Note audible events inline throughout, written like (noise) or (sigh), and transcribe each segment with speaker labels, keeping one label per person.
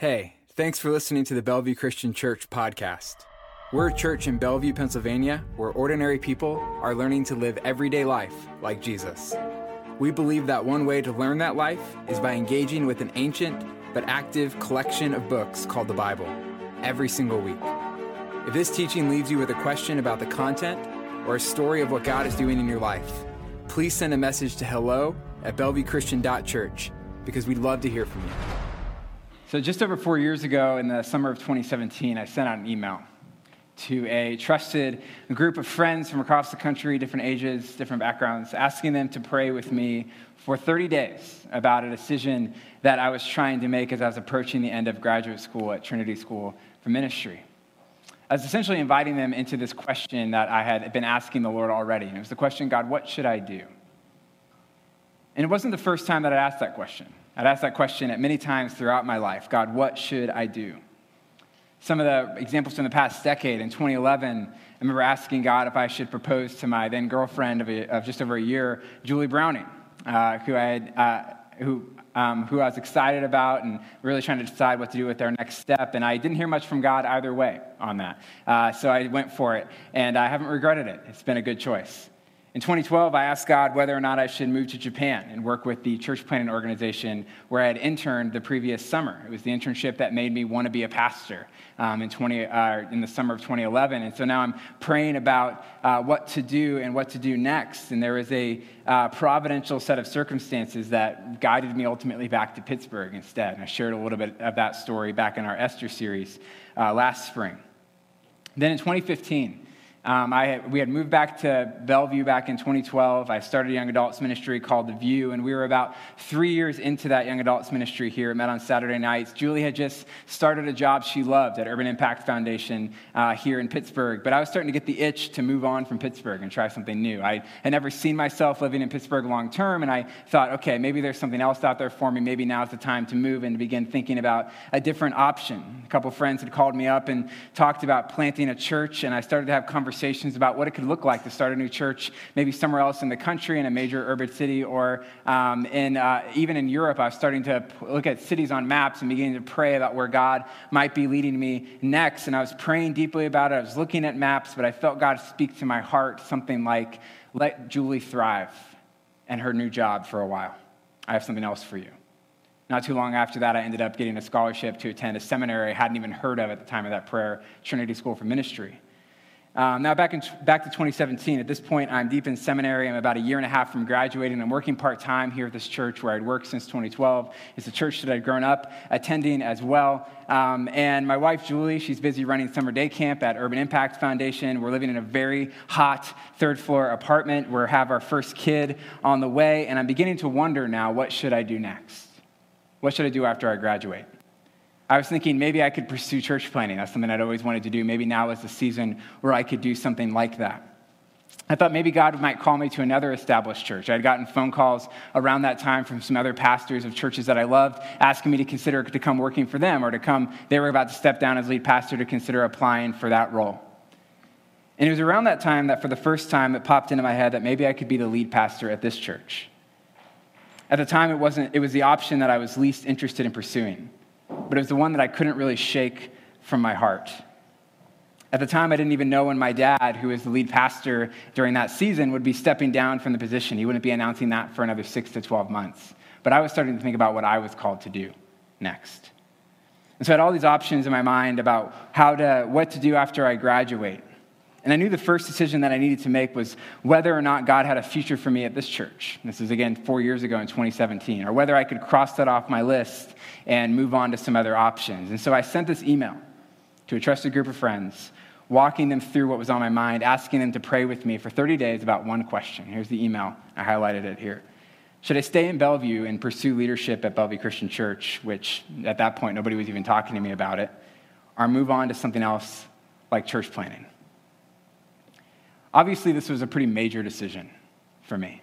Speaker 1: Hey, thanks for listening to the Bellevue Christian Church podcast. We're a church in Bellevue, Pennsylvania, where ordinary people are learning to live everyday life like Jesus. We believe that one way to learn that life is by engaging with an ancient but active collection of books called the Bible every single week. If this teaching leaves you with a question about the content or a story of what God is doing in your life, please send a message to hello at bellevuechristian.church because we'd love to hear from you.
Speaker 2: So, just over four years ago, in the summer of 2017, I sent out an email to a trusted group of friends from across the country, different ages, different backgrounds, asking them to pray with me for 30 days about a decision that I was trying to make as I was approaching the end of graduate school at Trinity School for Ministry. I was essentially inviting them into this question that I had been asking the Lord already. And it was the question God, what should I do? And it wasn't the first time that I asked that question. I'd asked that question at many times throughout my life God, what should I do? Some of the examples from the past decade, in 2011, I remember asking God if I should propose to my then girlfriend of, a, of just over a year, Julie Browning, uh, who, I had, uh, who, um, who I was excited about and really trying to decide what to do with our next step. And I didn't hear much from God either way on that. Uh, so I went for it, and I haven't regretted it. It's been a good choice. In 2012, I asked God whether or not I should move to Japan and work with the church planting organization where I had interned the previous summer. It was the internship that made me want to be a pastor um, in, 20, uh, in the summer of 2011. And so now I'm praying about uh, what to do and what to do next. And there was a uh, providential set of circumstances that guided me ultimately back to Pittsburgh instead. And I shared a little bit of that story back in our Esther series uh, last spring. Then in 2015, um, I we had moved back to Bellevue back in 2012. I started a young adults ministry called The View, and we were about three years into that young adults ministry here. It met on Saturday nights. Julie had just started a job she loved at Urban Impact Foundation uh, here in Pittsburgh, but I was starting to get the itch to move on from Pittsburgh and try something new. I had never seen myself living in Pittsburgh long term, and I thought, okay, maybe there's something else out there for me. Maybe now's the time to move and to begin thinking about a different option. A couple friends had called me up and talked about planting a church, and I started to have conversations conversations about what it could look like to start a new church, maybe somewhere else in the country, in a major urban city, or um, in, uh, even in Europe. I was starting to look at cities on maps and beginning to pray about where God might be leading me next. And I was praying deeply about it. I was looking at maps, but I felt God speak to my heart something like, let Julie thrive and her new job for a while. I have something else for you. Not too long after that, I ended up getting a scholarship to attend a seminary I hadn't even heard of at the time of that prayer, Trinity School for Ministry. Um, now, back, in, back to 2017, at this point, I'm deep in seminary. I'm about a year and a half from graduating. I'm working part time here at this church where I'd worked since 2012. It's a church that I'd grown up attending as well. Um, and my wife, Julie, she's busy running summer day camp at Urban Impact Foundation. We're living in a very hot third floor apartment. We have our first kid on the way. And I'm beginning to wonder now what should I do next? What should I do after I graduate? I was thinking maybe I could pursue church planting. That's something I'd always wanted to do. Maybe now is the season where I could do something like that. I thought maybe God might call me to another established church. I had gotten phone calls around that time from some other pastors of churches that I loved asking me to consider to come working for them or to come, they were about to step down as lead pastor to consider applying for that role. And it was around that time that for the first time it popped into my head that maybe I could be the lead pastor at this church. At the time, it, wasn't, it was the option that I was least interested in pursuing but it was the one that I couldn't really shake from my heart. At the time, I didn't even know when my dad, who was the lead pastor during that season, would be stepping down from the position. He wouldn't be announcing that for another six to 12 months. But I was starting to think about what I was called to do next. And so I had all these options in my mind about how to, what to do after I graduate. And I knew the first decision that I needed to make was whether or not God had a future for me at this church. This is again four years ago in 2017, or whether I could cross that off my list and move on to some other options. And so I sent this email to a trusted group of friends, walking them through what was on my mind, asking them to pray with me for 30 days about one question. Here's the email, I highlighted it here. Should I stay in Bellevue and pursue leadership at Bellevue Christian Church, which at that point nobody was even talking to me about it, or move on to something else like church planting? Obviously, this was a pretty major decision for me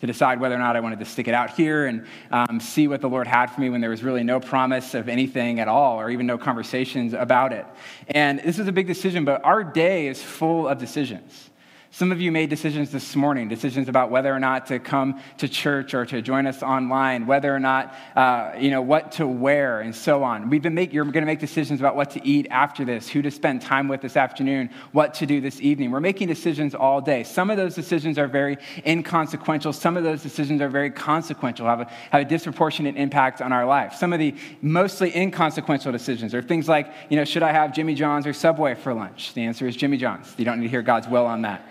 Speaker 2: to decide whether or not I wanted to stick it out here and um, see what the Lord had for me when there was really no promise of anything at all or even no conversations about it. And this is a big decision, but our day is full of decisions. Some of you made decisions this morning, decisions about whether or not to come to church or to join us online, whether or not, uh, you know, what to wear and so on. We've been make, you're going to make decisions about what to eat after this, who to spend time with this afternoon, what to do this evening. We're making decisions all day. Some of those decisions are very inconsequential. Some of those decisions are very consequential, have a, have a disproportionate impact on our life. Some of the mostly inconsequential decisions are things like, you know, should I have Jimmy John's or Subway for lunch? The answer is Jimmy John's. You don't need to hear God's will on that.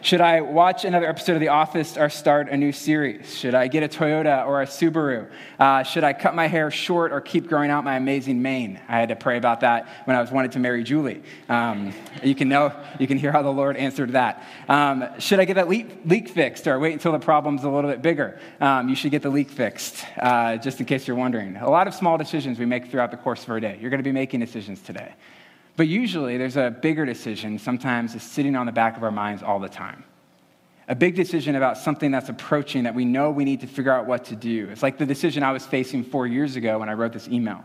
Speaker 2: Should I watch another episode of The Office or start a new series? Should I get a Toyota or a Subaru? Uh, should I cut my hair short or keep growing out my amazing mane? I had to pray about that when I was wanting to marry Julie. Um, you can know, you can hear how the Lord answered that. Um, should I get that leak, leak, fixed or wait until the problem's a little bit bigger? Um, you should get the leak fixed, uh, just in case you're wondering. A lot of small decisions we make throughout the course of our day. You're going to be making decisions today. But usually there's a bigger decision, sometimes is sitting on the back of our minds all the time. A big decision about something that's approaching that we know we need to figure out what to do. It's like the decision I was facing four years ago when I wrote this email.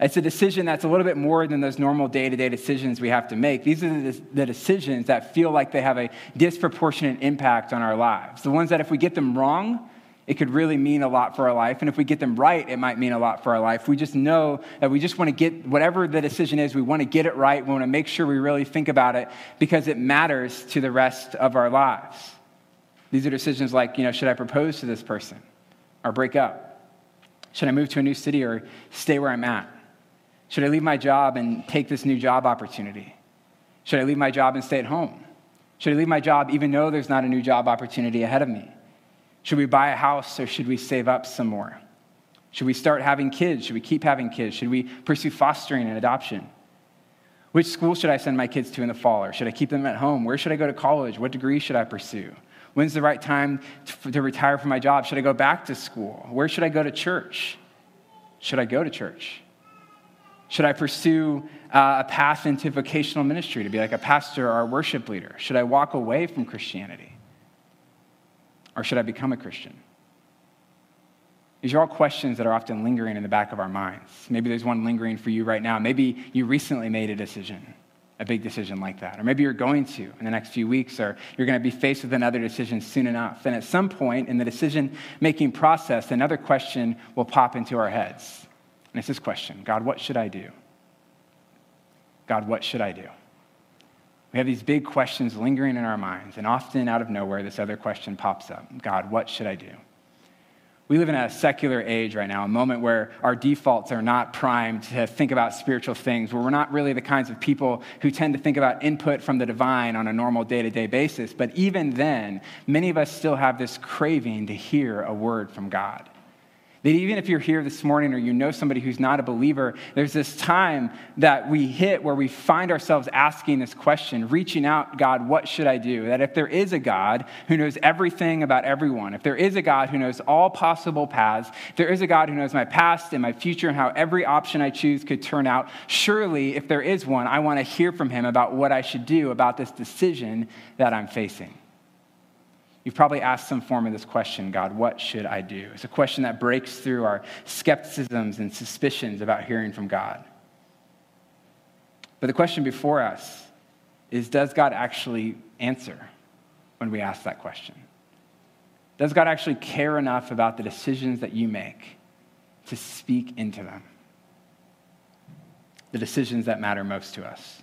Speaker 2: It's a decision that's a little bit more than those normal day to day decisions we have to make. These are the decisions that feel like they have a disproportionate impact on our lives. The ones that, if we get them wrong, it could really mean a lot for our life. And if we get them right, it might mean a lot for our life. We just know that we just want to get whatever the decision is, we want to get it right. We want to make sure we really think about it because it matters to the rest of our lives. These are decisions like, you know, should I propose to this person or break up? Should I move to a new city or stay where I'm at? Should I leave my job and take this new job opportunity? Should I leave my job and stay at home? Should I leave my job even though there's not a new job opportunity ahead of me? Should we buy a house or should we save up some more? Should we start having kids? Should we keep having kids? Should we pursue fostering and adoption? Which school should I send my kids to in the fall? Or should I keep them at home? Where should I go to college? What degree should I pursue? When's the right time to, retire from my job? Should I go back to school? Where should I go to church? Should I go to church? Should I pursue uh, a path into vocational ministry to be like a pastor or a worship leader? Should I walk away from Christianity? Or should I become a Christian? These are all questions that are often lingering in the back of our minds. Maybe there's one lingering for you right now. Maybe you recently made a decision, a big decision like that. Or maybe you're going to in the next few weeks, or you're going to be faced with another decision soon enough. And at some point in the decision making process, another question will pop into our heads. And it's this question God, what should I do? God, what should I do? We have these big questions lingering in our minds, and often out of nowhere, this other question pops up God, what should I do? We live in a secular age right now, a moment where our defaults are not primed to think about spiritual things, where we're not really the kinds of people who tend to think about input from the divine on a normal day to day basis. But even then, many of us still have this craving to hear a word from God. That even if you're here this morning or you know somebody who's not a believer, there's this time that we hit where we find ourselves asking this question, reaching out, God, what should I do? That if there is a God who knows everything about everyone, if there is a God who knows all possible paths, if there is a God who knows my past and my future and how every option I choose could turn out, surely if there is one, I want to hear from him about what I should do about this decision that I'm facing. You've probably asked some form of this question God, what should I do? It's a question that breaks through our skepticisms and suspicions about hearing from God. But the question before us is Does God actually answer when we ask that question? Does God actually care enough about the decisions that you make to speak into them? The decisions that matter most to us.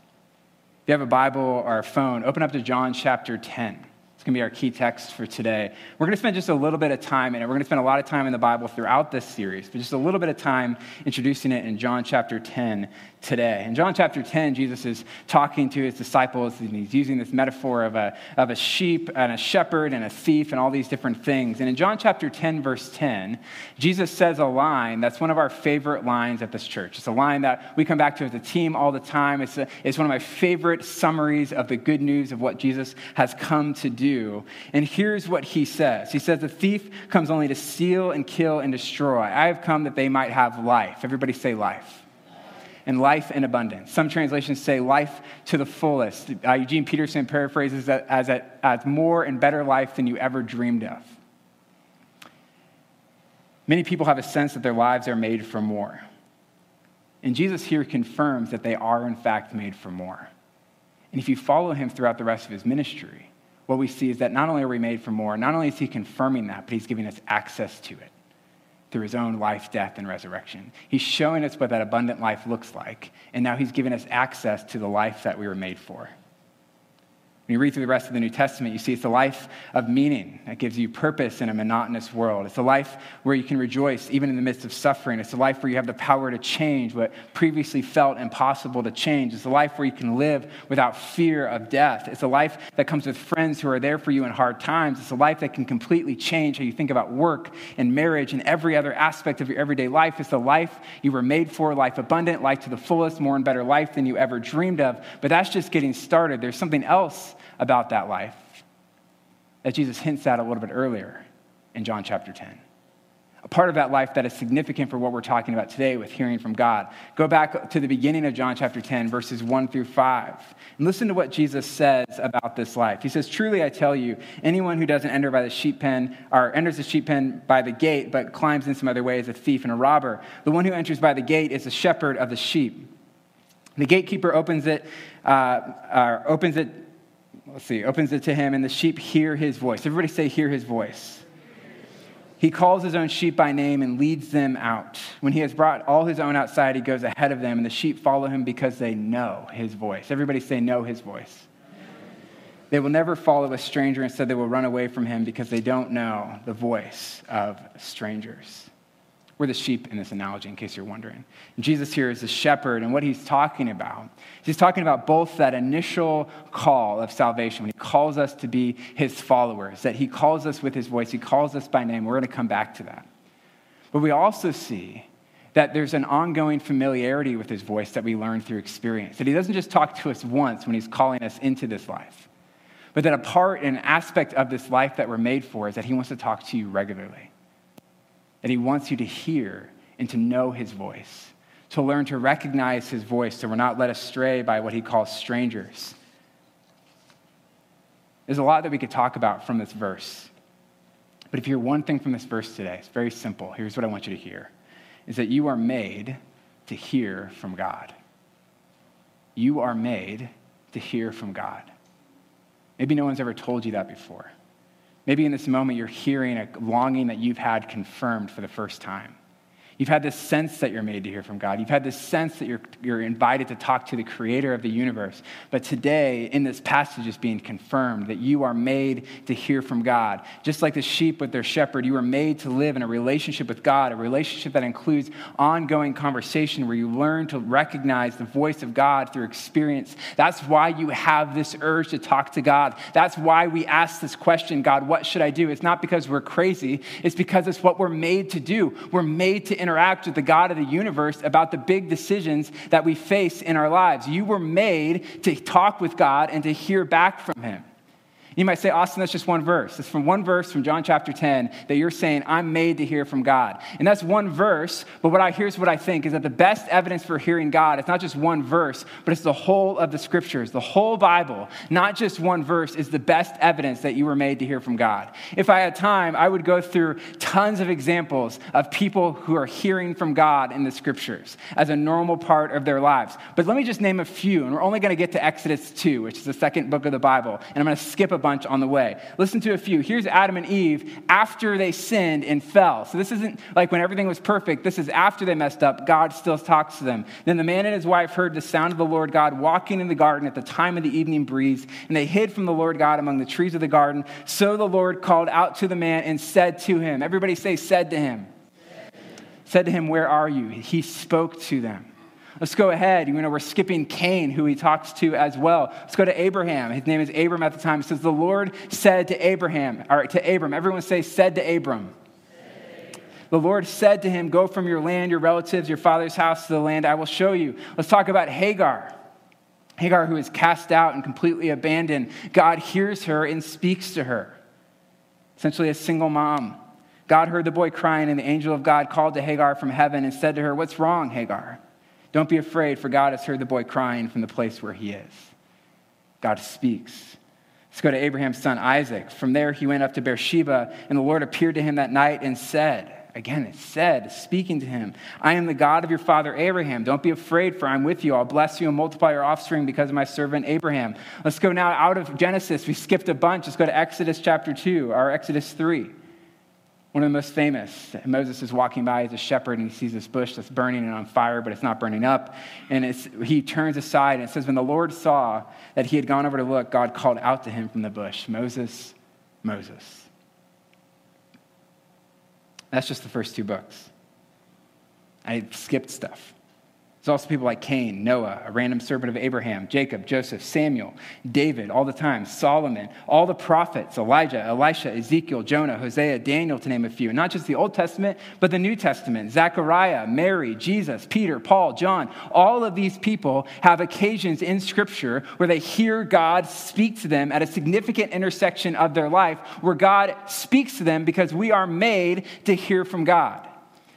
Speaker 2: If you have a Bible or a phone, open up to John chapter 10 going to be our key text for today. We're going to spend just a little bit of time in it. We're going to spend a lot of time in the Bible throughout this series, but just a little bit of time introducing it in John chapter 10 today. In John chapter 10, Jesus is talking to his disciples, and he's using this metaphor of a, of a sheep and a shepherd and a thief and all these different things. And in John chapter 10, verse 10, Jesus says a line that's one of our favorite lines at this church. It's a line that we come back to as a team all the time. It's, a, it's one of my favorite summaries of the good news of what Jesus has come to do and here's what he says He says, The thief comes only to steal and kill and destroy. I have come that they might have life. Everybody say life. And life in abundance. Some translations say life to the fullest. Uh, Eugene Peterson paraphrases that as, a, as more and better life than you ever dreamed of. Many people have a sense that their lives are made for more. And Jesus here confirms that they are, in fact, made for more. And if you follow him throughout the rest of his ministry, what we see is that not only are we made for more, not only is he confirming that, but he's giving us access to it through his own life, death, and resurrection. He's showing us what that abundant life looks like, and now he's given us access to the life that we were made for. When you read through the rest of the New Testament, you see it's a life of meaning that gives you purpose in a monotonous world. It's a life where you can rejoice even in the midst of suffering. It's a life where you have the power to change what previously felt impossible to change. It's a life where you can live without fear of death. It's a life that comes with friends who are there for you in hard times. It's a life that can completely change how you think about work and marriage and every other aspect of your everyday life. It's a life you were made for, life abundant, life to the fullest, more and better life than you ever dreamed of. But that's just getting started. There's something else about that life that Jesus hints at a little bit earlier in John chapter 10. A part of that life that is significant for what we're talking about today with hearing from God. Go back to the beginning of John chapter 10, verses 1 through 5, and listen to what Jesus says about this life. He says, Truly I tell you, anyone who doesn't enter by the sheep pen, or enters the sheep pen by the gate, but climbs in some other way is a thief and a robber. The one who enters by the gate is a shepherd of the sheep. The gatekeeper opens it, uh, opens it let's see, opens it to him, and the sheep hear his voice. Everybody say, hear his voice. He calls his own sheep by name and leads them out. When he has brought all his own outside, he goes ahead of them, and the sheep follow him because they know his voice. Everybody say, know his voice. They will never follow a stranger, instead, they will run away from him because they don't know the voice of strangers. We're the sheep in this analogy, in case you're wondering. Jesus here is the shepherd, and what he's talking about, he's talking about both that initial call of salvation, when he calls us to be his followers, that he calls us with his voice, he calls us by name. We're going to come back to that. But we also see that there's an ongoing familiarity with his voice that we learn through experience, that he doesn't just talk to us once when he's calling us into this life, but that a part, and aspect of this life that we're made for is that he wants to talk to you regularly that he wants you to hear and to know his voice, to learn to recognize his voice so we're not led astray by what he calls strangers. There's a lot that we could talk about from this verse. But if you hear one thing from this verse today, it's very simple. Here's what I want you to hear is that you are made to hear from God. You are made to hear from God. Maybe no one's ever told you that before. Maybe in this moment you're hearing a longing that you've had confirmed for the first time. You've had this sense that you're made to hear from God. You've had this sense that you're, you're invited to talk to the creator of the universe. But today, in this passage, is being confirmed that you are made to hear from God. Just like the sheep with their shepherd, you are made to live in a relationship with God, a relationship that includes ongoing conversation where you learn to recognize the voice of God through experience. That's why you have this urge to talk to God. That's why we ask this question God, what should I do? It's not because we're crazy, it's because it's what we're made to do. We're made to interact with the God of the universe about the big decisions that we face in our lives. You were made to talk with God and to hear back from Him. You might say, Austin, that's just one verse. It's from one verse from John chapter 10 that you're saying, I'm made to hear from God. And that's one verse, but what I, here's what I think is that the best evidence for hearing God is not just one verse, but it's the whole of the scriptures, the whole Bible. Not just one verse is the best evidence that you were made to hear from God. If I had time, I would go through tons of examples of people who are hearing from God in the scriptures as a normal part of their lives. But let me just name a few, and we're only going to get to Exodus 2, which is the second book of the Bible, and I'm going to skip a bunch on the way. Listen to a few. Here's Adam and Eve after they sinned and fell. So this isn't like when everything was perfect. This is after they messed up. God still talks to them. Then the man and his wife heard the sound of the Lord God walking in the garden at the time of the evening breeze, and they hid from the Lord God among the trees of the garden. So the Lord called out to the man and said to him, Everybody say, said to him. Said to him, Where are you? He spoke to them. Let's go ahead. You know, we're skipping Cain, who he talks to as well. Let's go to Abraham. His name is Abram at the time. It says, The Lord said to Abraham, or to Abram, everyone say, said to Abram. The Lord said to him, Go from your land, your relatives, your father's house to the land I will show you. Let's talk about Hagar. Hagar, who is cast out and completely abandoned, God hears her and speaks to her. Essentially, a single mom. God heard the boy crying, and the angel of God called to Hagar from heaven and said to her, What's wrong, Hagar? Don't be afraid, for God has heard the boy crying from the place where he is. God speaks. Let's go to Abraham's son Isaac. From there, he went up to Beersheba, and the Lord appeared to him that night and said, Again, it said, speaking to him, I am the God of your father Abraham. Don't be afraid, for I'm with you. I'll bless you and multiply your offspring because of my servant Abraham. Let's go now out of Genesis. We skipped a bunch. Let's go to Exodus chapter 2 or Exodus 3. One of the most famous. Moses is walking by as a shepherd and he sees this bush that's burning and on fire, but it's not burning up. And he turns aside and it says, When the Lord saw that he had gone over to look, God called out to him from the bush, Moses, Moses. That's just the first two books. I skipped stuff. There's also people like Cain, Noah, a random servant of Abraham, Jacob, Joseph, Samuel, David, all the time, Solomon, all the prophets, Elijah, Elisha, Ezekiel, Jonah, Hosea, Daniel, to name a few. not just the Old Testament, but the New Testament, Zechariah, Mary, Jesus, Peter, Paul, John. All of these people have occasions in Scripture where they hear God speak to them at a significant intersection of their life, where God speaks to them because we are made to hear from God.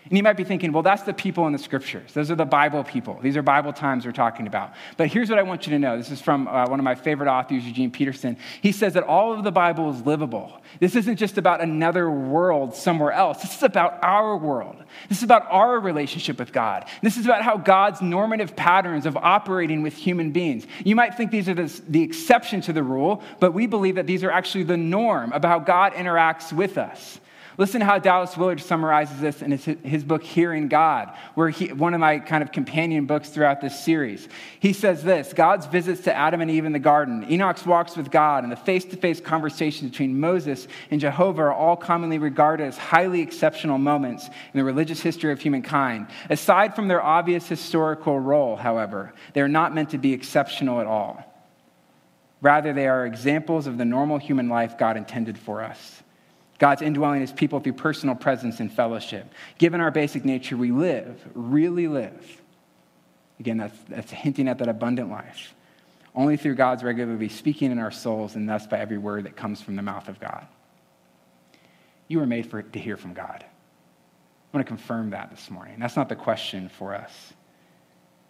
Speaker 2: And you might be thinking, well, that's the people in the scriptures. Those are the Bible people. These are Bible times we're talking about. But here's what I want you to know this is from uh, one of my favorite authors, Eugene Peterson. He says that all of the Bible is livable. This isn't just about another world somewhere else, this is about our world. This is about our relationship with God. This is about how God's normative patterns of operating with human beings. You might think these are the, the exception to the rule, but we believe that these are actually the norm about how God interacts with us. Listen to how Dallas Willard summarizes this in his, his book, Hearing God, where he, one of my kind of companion books throughout this series. He says this God's visits to Adam and Eve in the garden, Enoch's walks with God, and the face to face conversations between Moses and Jehovah are all commonly regarded as highly exceptional moments in the religious history of humankind. Aside from their obvious historical role, however, they are not meant to be exceptional at all. Rather, they are examples of the normal human life God intended for us. God's indwelling his people through personal presence and fellowship. Given our basic nature, we live, really live. Again, that's, that's hinting at that abundant life. Only through God's regularly speaking in our souls, and thus by every word that comes from the mouth of God. You were made for, to hear from God. I want to confirm that this morning. That's not the question for us.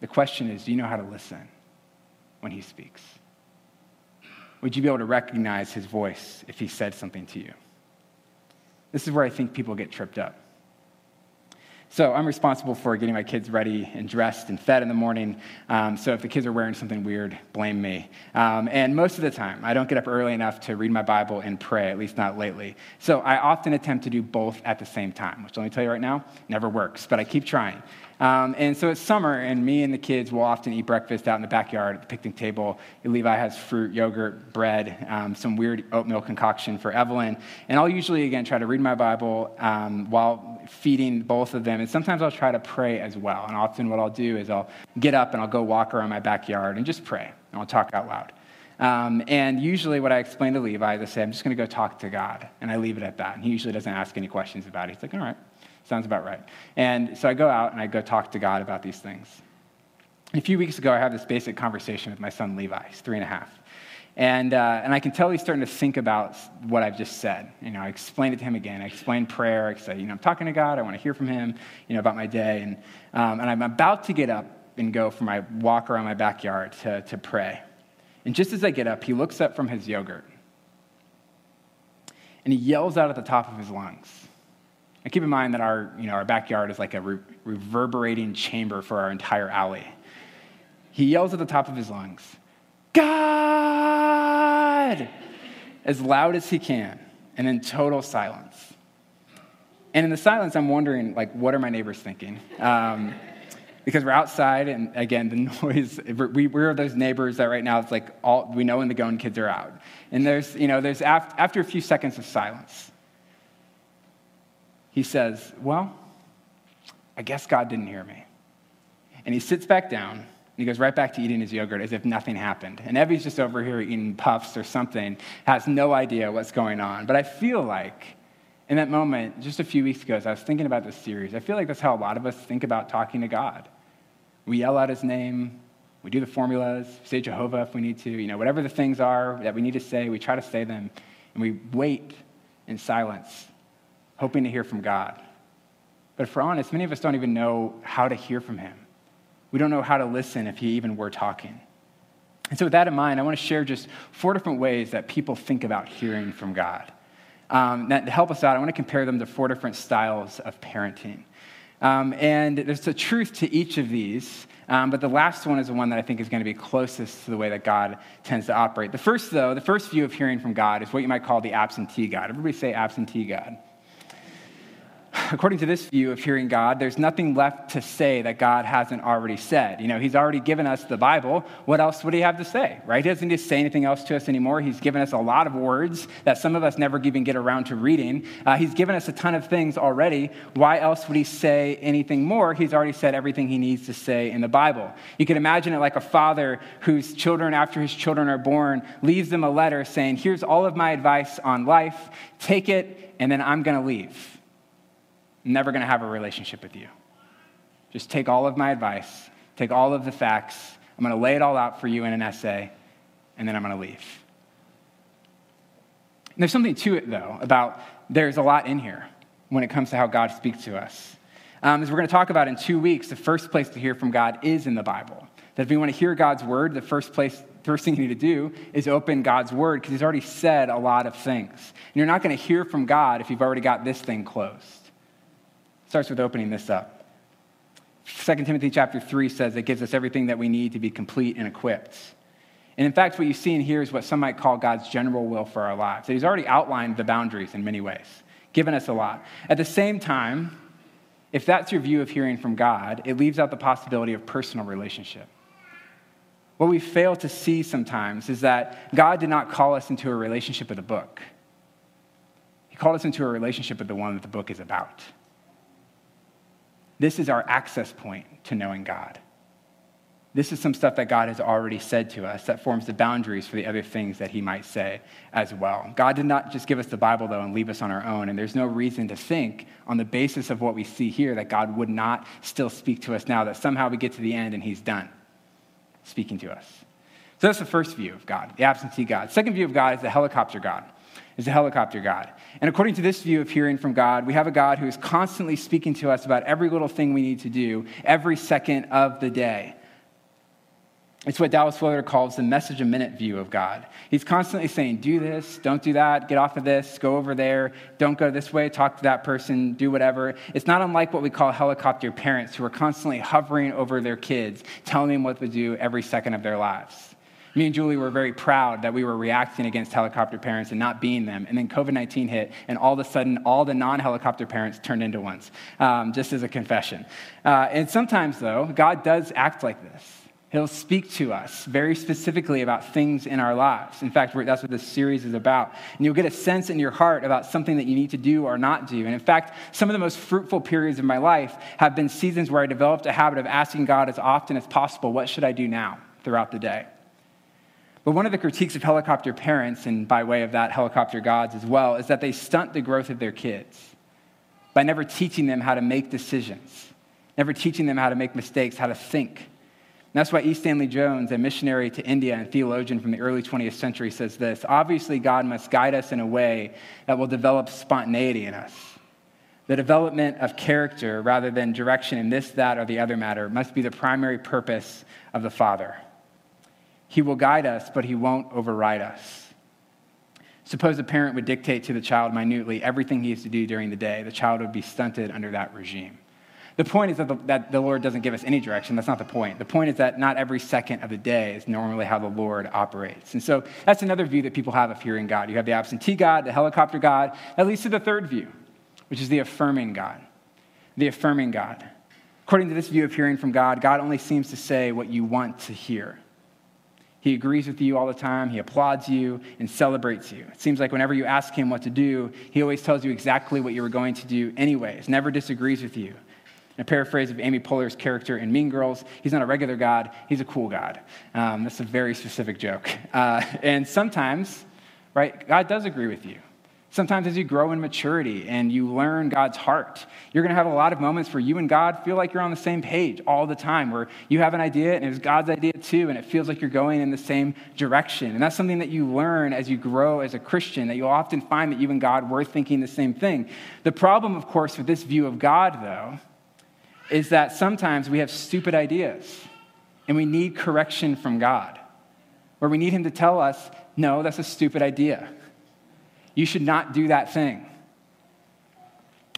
Speaker 2: The question is do you know how to listen when he speaks? Would you be able to recognize his voice if he said something to you? This is where I think people get tripped up. So I'm responsible for getting my kids ready and dressed and fed in the morning. Um, so if the kids are wearing something weird, blame me. Um, and most of the time, I don't get up early enough to read my Bible and pray, at least not lately. So I often attempt to do both at the same time, which let me tell you right now, never works, but I keep trying. Um, and so it's summer, and me and the kids will often eat breakfast out in the backyard at the picnic table. Levi has fruit, yogurt, bread, um, some weird oatmeal concoction for Evelyn. And I'll usually, again, try to read my Bible um, while feeding both of them. And sometimes I'll try to pray as well. And often what I'll do is I'll get up and I'll go walk around my backyard and just pray. And I'll talk out loud. Um, and usually, what I explain to Levi is I say, I'm just going to go talk to God. And I leave it at that. And he usually doesn't ask any questions about it. He's like, all right. Sounds about right. And so I go out and I go talk to God about these things. A few weeks ago, I had this basic conversation with my son Levi. He's three and a half. And, uh, and I can tell he's starting to think about what I've just said. You know, I explained it to him again. I explained prayer. I said, you know, I'm talking to God. I want to hear from him, you know, about my day. And, um, and I'm about to get up and go for my walk around my backyard to, to pray. And just as I get up, he looks up from his yogurt. And he yells out at the top of his lungs. And keep in mind that our, you know, our backyard is like a re- reverberating chamber for our entire alley. He yells at the top of his lungs, God! As loud as he can, and in total silence. And in the silence, I'm wondering, like, what are my neighbors thinking? Um, because we're outside, and again, the (laughs) noise, we, we're those neighbors that right now it's like all, we know when the going kids are out. And there's, you know, there's after, after a few seconds of silence, he says, Well, I guess God didn't hear me. And he sits back down and he goes right back to eating his yogurt as if nothing happened. And Evie's just over here eating puffs or something, has no idea what's going on. But I feel like in that moment, just a few weeks ago, as I was thinking about this series, I feel like that's how a lot of us think about talking to God. We yell out his name, we do the formulas, say Jehovah if we need to, you know, whatever the things are that we need to say, we try to say them, and we wait in silence hoping to hear from God. But if we're honest, many of us don't even know how to hear from Him. We don't know how to listen if He even were talking. And so, with that in mind, I want to share just four different ways that people think about hearing from God. Um, to help us out, I want to compare them to four different styles of parenting. Um, and there's a truth to each of these, um, but the last one is the one that I think is going to be closest to the way that God tends to operate. The first, though, the first view of hearing from God is what you might call the absentee God. Everybody say absentee God (laughs) according to this view of hearing God, there's nothing left to say that God hasn't already said. You know, He's already given us the Bible. What else would He have to say, right? He doesn't need to say anything else to us anymore. He's given us a lot of words that some of us never even get around to reading. Uh, he's given us a ton of things already. Why else would He say anything more? He's already said everything He needs to say in the Bible. You can imagine it like a father whose children, after his children are born, leaves them a letter saying, Here's all of my advice on life. Take it, and then I'm going to leave never going to have a relationship with you. Just take all of my advice, take all of the facts. I'm going to lay it all out for you in an essay, and then I'm going to leave. And there's something to it, though, about there's a lot in here when it comes to how God speaks to us. Um, as we're going to talk about in two weeks, the first place to hear from God is in the Bible. That if we want to hear God's word, the first place, first thing you need to do is open God's word because He's already said a lot of things. And you're not going to hear from God if you've already got this thing closed starts with opening this up. 2 Timothy chapter 3 says it gives us everything that we need to be complete and equipped. And in fact, what you see in here is what some might call God's general will for our lives. That he's already outlined the boundaries in many ways, given us a lot. At the same time, if that's your view of hearing from God, it leaves out the possibility of personal relationship. What we fail to see sometimes is that God did not call us into a relationship with a book. He called us into a relationship with the one that the book is about. This is our access point to knowing God. This is some stuff that God has already said to us that forms the boundaries for the other things that He might say as well. God did not just give us the Bible, though, and leave us on our own. And there's no reason to think, on the basis of what we see here, that God would not still speak to us now, that somehow we get to the end and He's done speaking to us. So that's the first view of God, the absentee God. Second view of God is the helicopter God is the helicopter God. And according to this view of hearing from God, we have a God who is constantly speaking to us about every little thing we need to do every second of the day. It's what Dallas Willard calls the message a minute view of God. He's constantly saying, do this, don't do that, get off of this, go over there, don't go this way, talk to that person, do whatever. It's not unlike what we call helicopter parents who are constantly hovering over their kids, telling them what to do every second of their lives. Me and Julie were very proud that we were reacting against helicopter parents and not being them. And then COVID 19 hit, and all of a sudden, all the non helicopter parents turned into ones, um, just as a confession. Uh, and sometimes, though, God does act like this. He'll speak to us very specifically about things in our lives. In fact, that's what this series is about. And you'll get a sense in your heart about something that you need to do or not do. And in fact, some of the most fruitful periods of my life have been seasons where I developed a habit of asking God as often as possible, What should I do now throughout the day? But one of the critiques of helicopter parents, and by way of that, helicopter gods as well, is that they stunt the growth of their kids by never teaching them how to make decisions, never teaching them how to make mistakes, how to think. And that's why E. Stanley Jones, a missionary to India and theologian from the early 20th century, says this Obviously, God must guide us in a way that will develop spontaneity in us. The development of character rather than direction in this, that, or the other matter must be the primary purpose of the Father. He will guide us, but he won't override us. Suppose a parent would dictate to the child minutely everything he has to do during the day. The child would be stunted under that regime. The point is that the, that the, Lord doesn't give us any direction. That's not the point. The point is that not every second of the day is normally how the Lord operates. And so that's another view that people have of hearing God. You have the absentee God, the helicopter God. That leads to the third view, which is the affirming God. The affirming God. According to this view of hearing from God, God only seems to say what you want to hear. He agrees with you all the time. He applauds you and celebrates you. It seems like whenever you ask him what to do, he always tells you exactly what you were going to do, anyways, never disagrees with you. In a paraphrase of Amy Poehler's character in Mean Girls, he's not a regular God, he's a cool God. Um, that's a very specific joke. Uh, and sometimes, right, God does agree with you. Sometimes, as you grow in maturity and you learn God's heart, you're going to have a lot of moments where you and God feel like you're on the same page all the time, where you have an idea and it's God's idea too, and it feels like you're going in the same direction. And that's something that you learn as you grow as a Christian, that you'll often find that you and God were thinking the same thing. The problem, of course, with this view of God, though, is that sometimes we have stupid ideas and we need correction from God, where we need Him to tell us, no, that's a stupid idea You should not do that thing.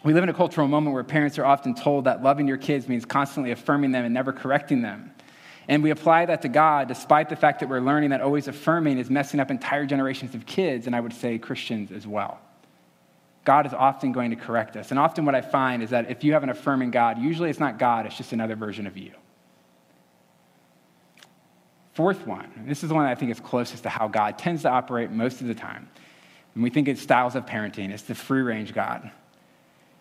Speaker 2: We live in a cultural moment where parents are often told that loving your kids means constantly affirming them and never correcting them. And we apply that to God despite the fact that we're learning that always affirming is messing up entire generations of kids, and I would say Christians as well. God is often going to correct us. And often what I find is that if you have an affirming God, usually it's not God, it's just another version of you. Fourth one, this is the one I think is closest to how God tends to operate most of the time. And we think it's styles of parenting, it's the free range God.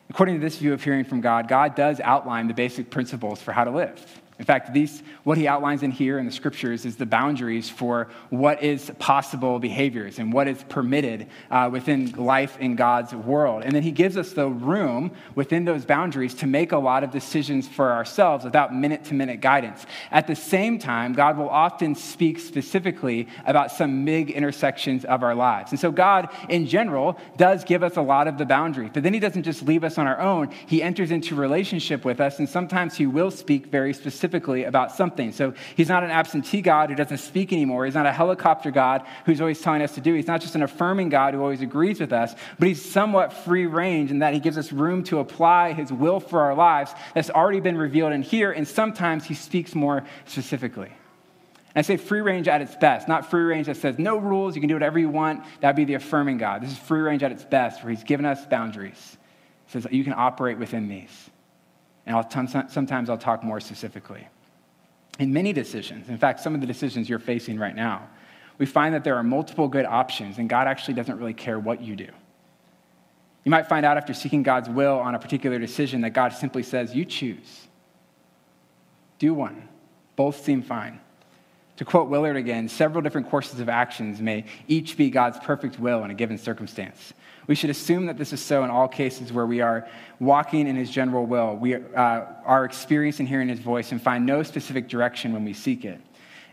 Speaker 2: According to this view of hearing from God, God does outline the basic principles for how to live. In fact, these, what he outlines in here in the scriptures is the boundaries for what is possible behaviors and what is permitted uh, within life in God's world. And then he gives us the room within those boundaries to make a lot of decisions for ourselves without minute to minute guidance. At the same time, God will often speak specifically about some big intersections of our lives. And so, God, in general, does give us a lot of the boundaries. But then he doesn't just leave us on our own, he enters into relationship with us, and sometimes he will speak very specifically specifically about something. So he's not an absentee God who doesn't speak anymore. He's not a helicopter God who's always telling us to do. He's not just an affirming God who always agrees with us, but he's somewhat free range in that he gives us room to apply his will for our lives that's already been revealed in here, and sometimes he speaks more specifically. And I say free range at its best, not free range that says no rules, you can do whatever you want. That'd be the affirming God. This is free range at its best, where he's given us boundaries. He says you can operate within these. And I'll t- sometimes I'll talk more specifically. In many decisions, in fact, some of the decisions you're facing right now, we find that there are multiple good options, and God actually doesn't really care what you do. You might find out after seeking God's will on a particular decision that God simply says, You choose. Do one. Both seem fine. To quote Willard again, several different courses of actions may each be God's perfect will in a given circumstance. We should assume that this is so in all cases where we are walking in His general will. We uh, are experiencing hearing His voice and find no specific direction when we seek it.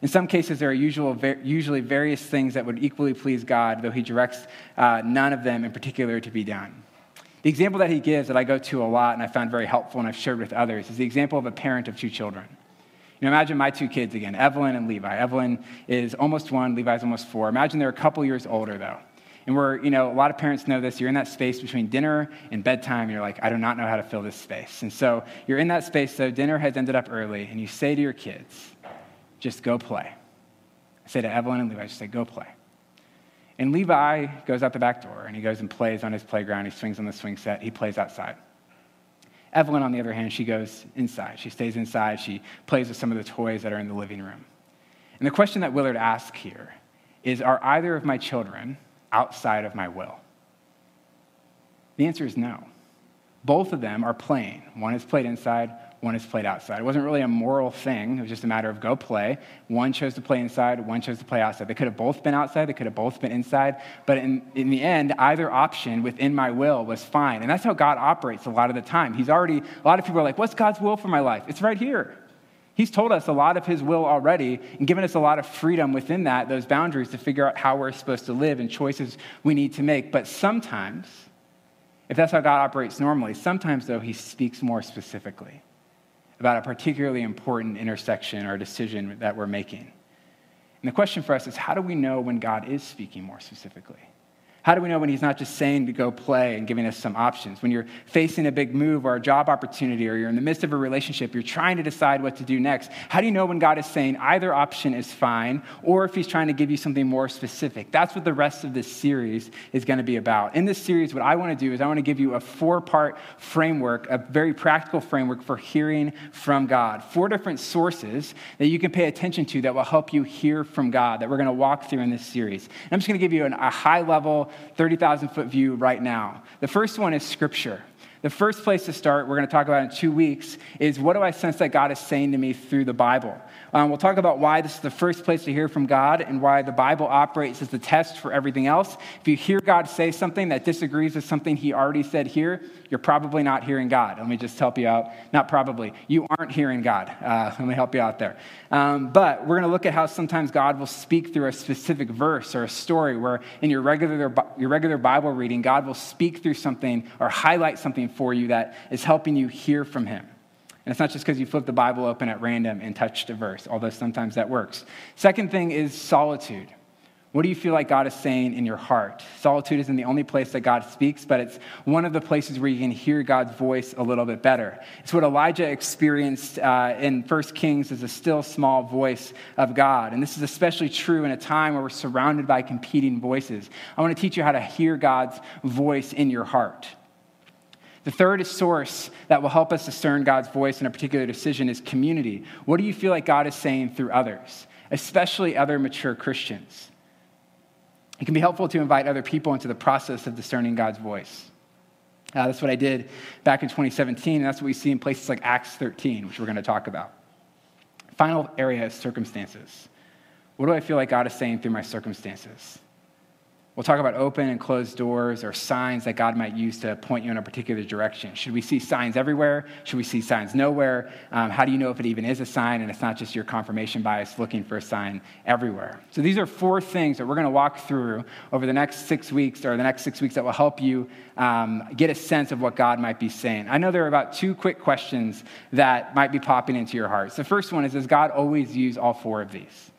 Speaker 2: In some cases, there are usual, usually various things that would equally please God, though He directs uh, none of them in particular to be done. The example that He gives that I go to a lot and I found very helpful and I've shared with others is the example of a parent of two children. You know, imagine my two kids again, Evelyn and Levi. Evelyn is almost one, Levi's almost four. Imagine they're a couple years older, though. And we're, you know, a lot of parents know this. You're in that space between dinner and bedtime. You're like, I do not know how to fill this space. And so you're in that space, so dinner has ended up early, and you say to your kids, just go play. I say to Evelyn and Levi, I just say, go play. And Levi goes out the back door and he goes and plays on his playground. He swings on the swing set. He plays outside. Evelyn, on the other hand, she goes inside. She stays inside. She plays with some of the toys that are in the living room. And the question that Willard asks here is Are either of my children outside of my will? The answer is no. Both of them are playing. One is played inside, one is played outside. It wasn't really a moral thing. It was just a matter of go play. One chose to play inside, one chose to play outside. They could have both been outside, they could have both been inside. But in, in the end, either option within my will was fine. And that's how God operates a lot of the time. He's already, a lot of people are like, what's God's will for my life? It's right here. He's told us a lot of his will already and given us a lot of freedom within that, those boundaries to figure out how we're supposed to live and choices we need to make. But sometimes, if that's how God operates normally, sometimes, though, he speaks more specifically about a particularly important intersection or decision that we're making. And the question for us is how do we know when God is speaking more specifically? How do we know when he's not just saying to go play and giving us some options? When you're facing a big move or a job opportunity or you're in the midst of a relationship, you're trying to decide what to do next. How do you know when God is saying either option is fine or if he's trying to give you something more specific? That's what the rest of this series is going to be about. In this series, what I want to do is I want to give you a four part framework, a very practical framework for hearing from God. Four different sources that you can pay attention to that will help you hear from God that we're going to walk through in this series. And I'm just going to give you an, a high level 30,000 foot view right now. The first one is Scripture. The first place to start, we're going to talk about in two weeks, is what do I sense that God is saying to me through the Bible? Um, we'll talk about why this is the first place to hear from God and why the Bible operates as the test for everything else. If you hear God say something that disagrees with something he already said here, you're probably not hearing God. Let me just help you out. Not probably. You aren't hearing God. Uh, let me help you out there. Um, but we're going to look at how sometimes God will speak through a specific verse or a story where in your regular, your regular Bible reading, God will speak through something or highlight something for you that is helping you hear from him. And it's not just because you flip the Bible open at random and touched a verse, although sometimes that works. Second thing is solitude. What do you feel like God is saying in your heart? Solitude isn't the only place that God speaks, but it's one of the places where you can hear God's voice a little bit better. It's what Elijah experienced uh, in 1 Kings as a still small voice of God. And this is especially true in a time where we're surrounded by competing voices. I want to teach you how to hear God's voice in your heart. The third source that will help us discern God's voice in a particular decision is community. What do you feel like God is saying through others, especially other mature Christians? It can be helpful to invite other people into the process of discerning God's voice. Uh, that's what I did back in 2017, and that's what we see in places like Acts 13, which we're going to talk about. Final area is circumstances. What do I feel like God is saying through my circumstances? We'll talk about open and closed doors or signs that God might use to point you in a particular direction. Should we see signs everywhere? Should we see signs nowhere? Um, how do you know if it even is a sign and it's not just your confirmation bias looking for a sign everywhere? So these are four things that we're going to walk through over the next six weeks or the next six weeks that will help you um, get a sense of what God might be saying. I know there are about two quick questions that might be popping into your hearts. The first one is Does God always use all four of these?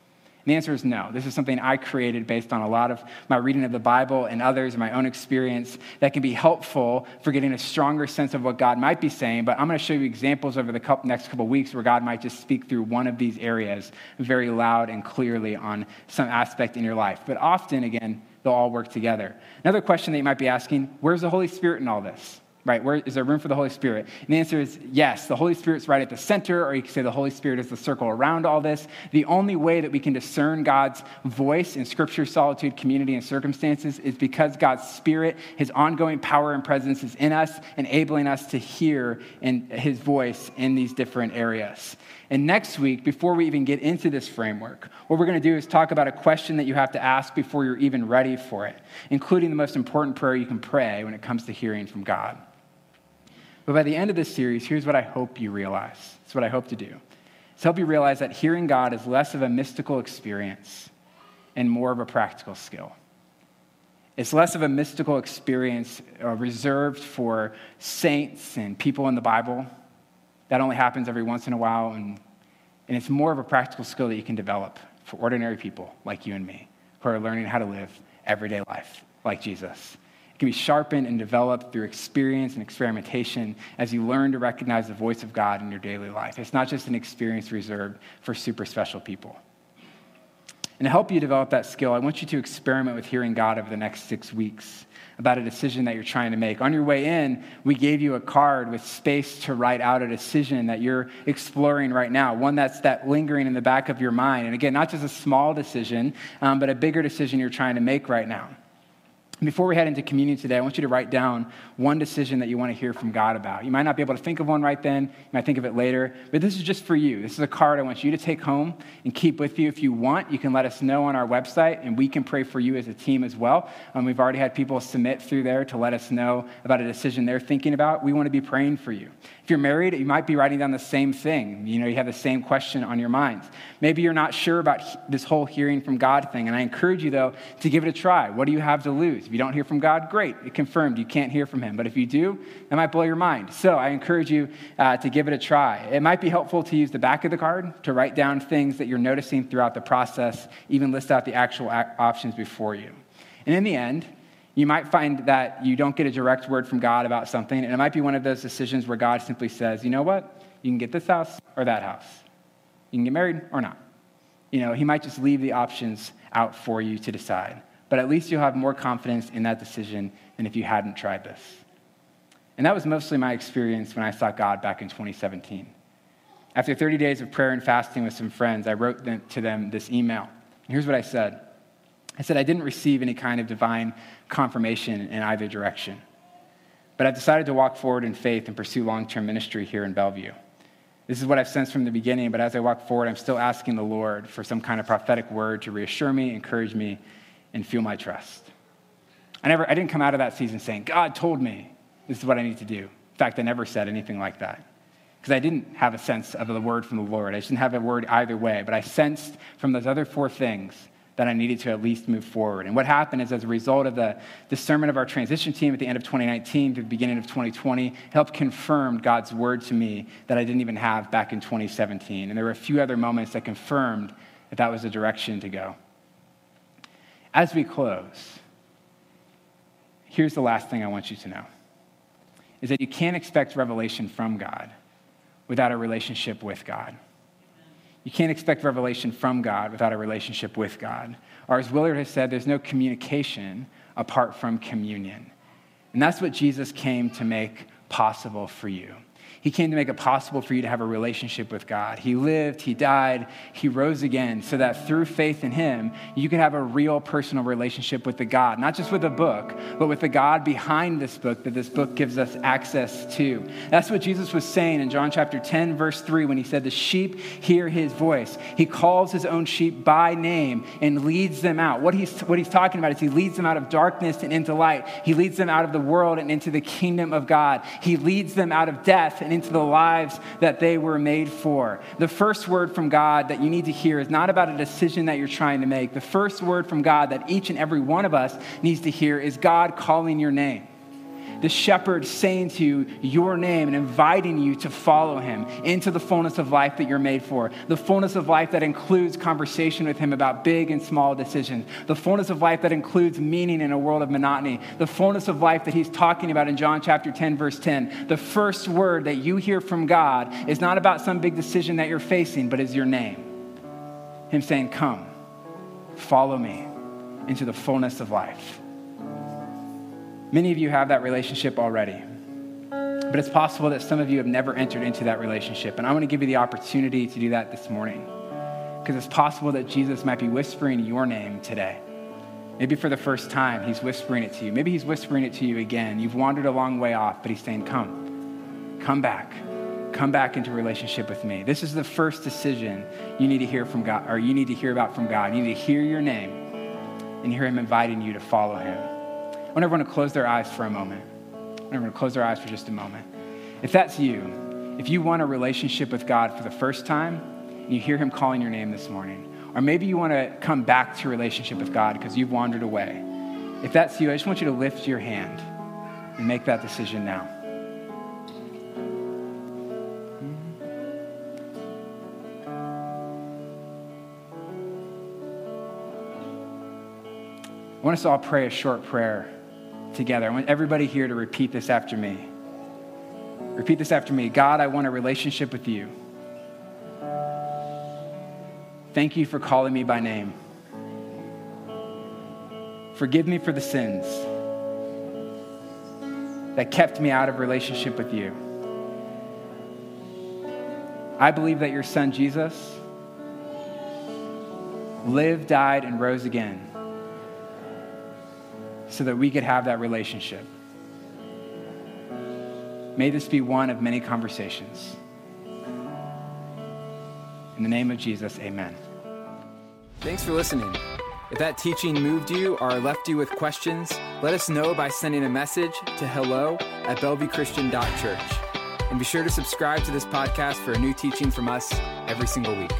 Speaker 2: The answer is no. This is something I created based on a lot of my reading of the Bible and others and my own experience that can be helpful for getting a stronger sense of what God might be saying. But I'm going to show you examples over the next couple weeks where God might just speak through one of these areas very loud and clearly on some aspect in your life. But often, again, they'll all work together. Another question that you might be asking where's the Holy Spirit in all this? Right? Where is there room for the Holy Spirit? And the answer is yes. The Holy Spirit's right at the center, or you could say the Holy Spirit is the circle around all this. The only way that we can discern God's voice in Scripture, solitude, community, and circumstances is because God's Spirit, His ongoing power and presence is in us, enabling us to hear in His voice in these different areas. And next week, before we even get into this framework, what we're going to do is talk about a question that you have to ask before you're even ready for it, including the most important prayer you can pray when it comes to hearing from God. But by the end of this series, here's what I hope you realize. It's what I hope to do. It's help you realize that hearing God is less of a mystical experience and more of a practical skill. It's less of a mystical experience uh, reserved for saints and people in the Bible. That only happens every once in a while. And, and it's more of a practical skill that you can develop for ordinary people like you and me who are learning how to live everyday life like Jesus can be sharpened and developed through experience and experimentation as you learn to recognize the voice of God in your daily life. It's not just an experience reserved for super special people. And to help you develop that skill, I want you to experiment with hearing God over the next six weeks about a decision that you're trying to make. On your way in, we gave you a card with space to write out a decision that you're exploring right now, one that's that lingering in the back of your mind. And again, not just a small decision, um, but a bigger decision you're trying to make right now. Before we head into communion today, I want you to write down one decision that you want to hear from God about. You might not be able to think of one right then, you might think of it later, but this is just for you. This is a card I want you to take home and keep with you. If you want, you can let us know on our website, and we can pray for you as a team as well. Um, we've already had people submit through there to let us know about a decision they're thinking about. We want to be praying for you. If you're married, you might be writing down the same thing. You know, you have the same question on your minds. Maybe you're not sure about this whole hearing from God thing, and I encourage you, though, to give it a try. What do you have to lose? If you don't hear from God, great. It confirmed you can't hear from Him. But if you do, that might blow your mind. So I encourage you uh, to give it a try. It might be helpful to use the back of the card to write down things that you're noticing throughout the process, even list out the actual options before you. And in the end, you might find that you don't get a direct word from God about something, and it might be one of those decisions where God simply says, you know what? You can get this house or that house. You can get married or not. You know, He might just leave the options out for you to decide. But at least you'll have more confidence in that decision than if you hadn't tried this. And that was mostly my experience when I sought God back in 2017. After 30 days of prayer and fasting with some friends, I wrote them, to them this email. And here's what I said I said, I didn't receive any kind of divine confirmation in either direction. But I've decided to walk forward in faith and pursue long term ministry here in Bellevue. This is what I've sensed from the beginning, but as I walk forward, I'm still asking the Lord for some kind of prophetic word to reassure me, encourage me, and fuel my trust. I, never, I didn't come out of that season saying, God told me this is what I need to do. In fact, I never said anything like that because I didn't have a sense of the word from the Lord. I didn't have a word either way, but I sensed from those other four things that I needed to at least move forward. And what happened is, as a result of the discernment of our transition team at the end of 2019 to the beginning of 2020, helped confirm God's word to me that I didn't even have back in 2017. And there were a few other moments that confirmed that that was the direction to go. as we close, here's the last thing I want you to know is that you can't expect revelation from God without a relationship with God. You can't expect revelation from God without a relationship with God. Or as Willard has said, there's no communication apart from communion. And that's what Jesus came to make possible for you. He came to make it possible for you to have a relationship with God. He lived, He died, He rose again, so that through faith in Him, you can have a real personal relationship with the God, not just with a book, but with the God behind this book that this book gives us access to. That's what Jesus was saying in John chapter 10, verse 3, when He said, The sheep hear His voice. He calls His own sheep by name and leads them out. What He's, what he's talking about is He leads them out of darkness and into light, He leads them out of the world and into the kingdom of God, He leads them out of death and into the lives that they were made for. The first word from God that you need to hear is not about a decision that you're trying to make. The first word from God that each and every one of us needs to hear is God calling your name the shepherd saying to you your name and inviting you to follow him into the fullness of life that you're made for. The fullness of life that includes conversation with him about big and small decisions. The fullness of life that includes meaning in a world of monotony. The fullness of life that he's talking about in John chapter 10, verse 10. The first word that you hear from God is not about some big decision that you're facing, but is your name. Him saying, Come, follow me into the fullness of life. Many of you have that relationship already. But it's possible that some of you have never entered into that relationship. And I want to give you the opportunity to do that this morning. Because it's possible that Jesus might be whispering your name today. Maybe for the first time, he's whispering it to you. Maybe he's whispering it to you again. You've wandered a long way off, but he's saying, Come, come back. Come back into relationship with me. This is the first decision you need to hear from God, or you need to hear about from God. You need to hear your name and hear him inviting you to follow him. I want everyone to close their eyes for a moment. I want everyone to close their eyes for just a moment. If that's you, if you want a relationship with God for the first time, and you hear Him calling your name this morning, or maybe you want to come back to a relationship with God because you've wandered away, if that's you, I just want you to lift your hand and make that decision now. I want us to all pray a short prayer together. I want everybody here to repeat this after me. Repeat this after me God, I want a relationship with you. Thank you for calling me by name. Forgive me for the sins that kept me out of relationship with you. I believe that your son Jesus lived, died, and rose again so that we could have that relationship. May this be one of many conversations. In the name of Jesus, amen.
Speaker 1: Thanks for listening. If that teaching moved you or left you with questions, let us know by sending a message to hello at bellevuechristian.church. And be sure to subscribe to this podcast for a new teaching from us every single week.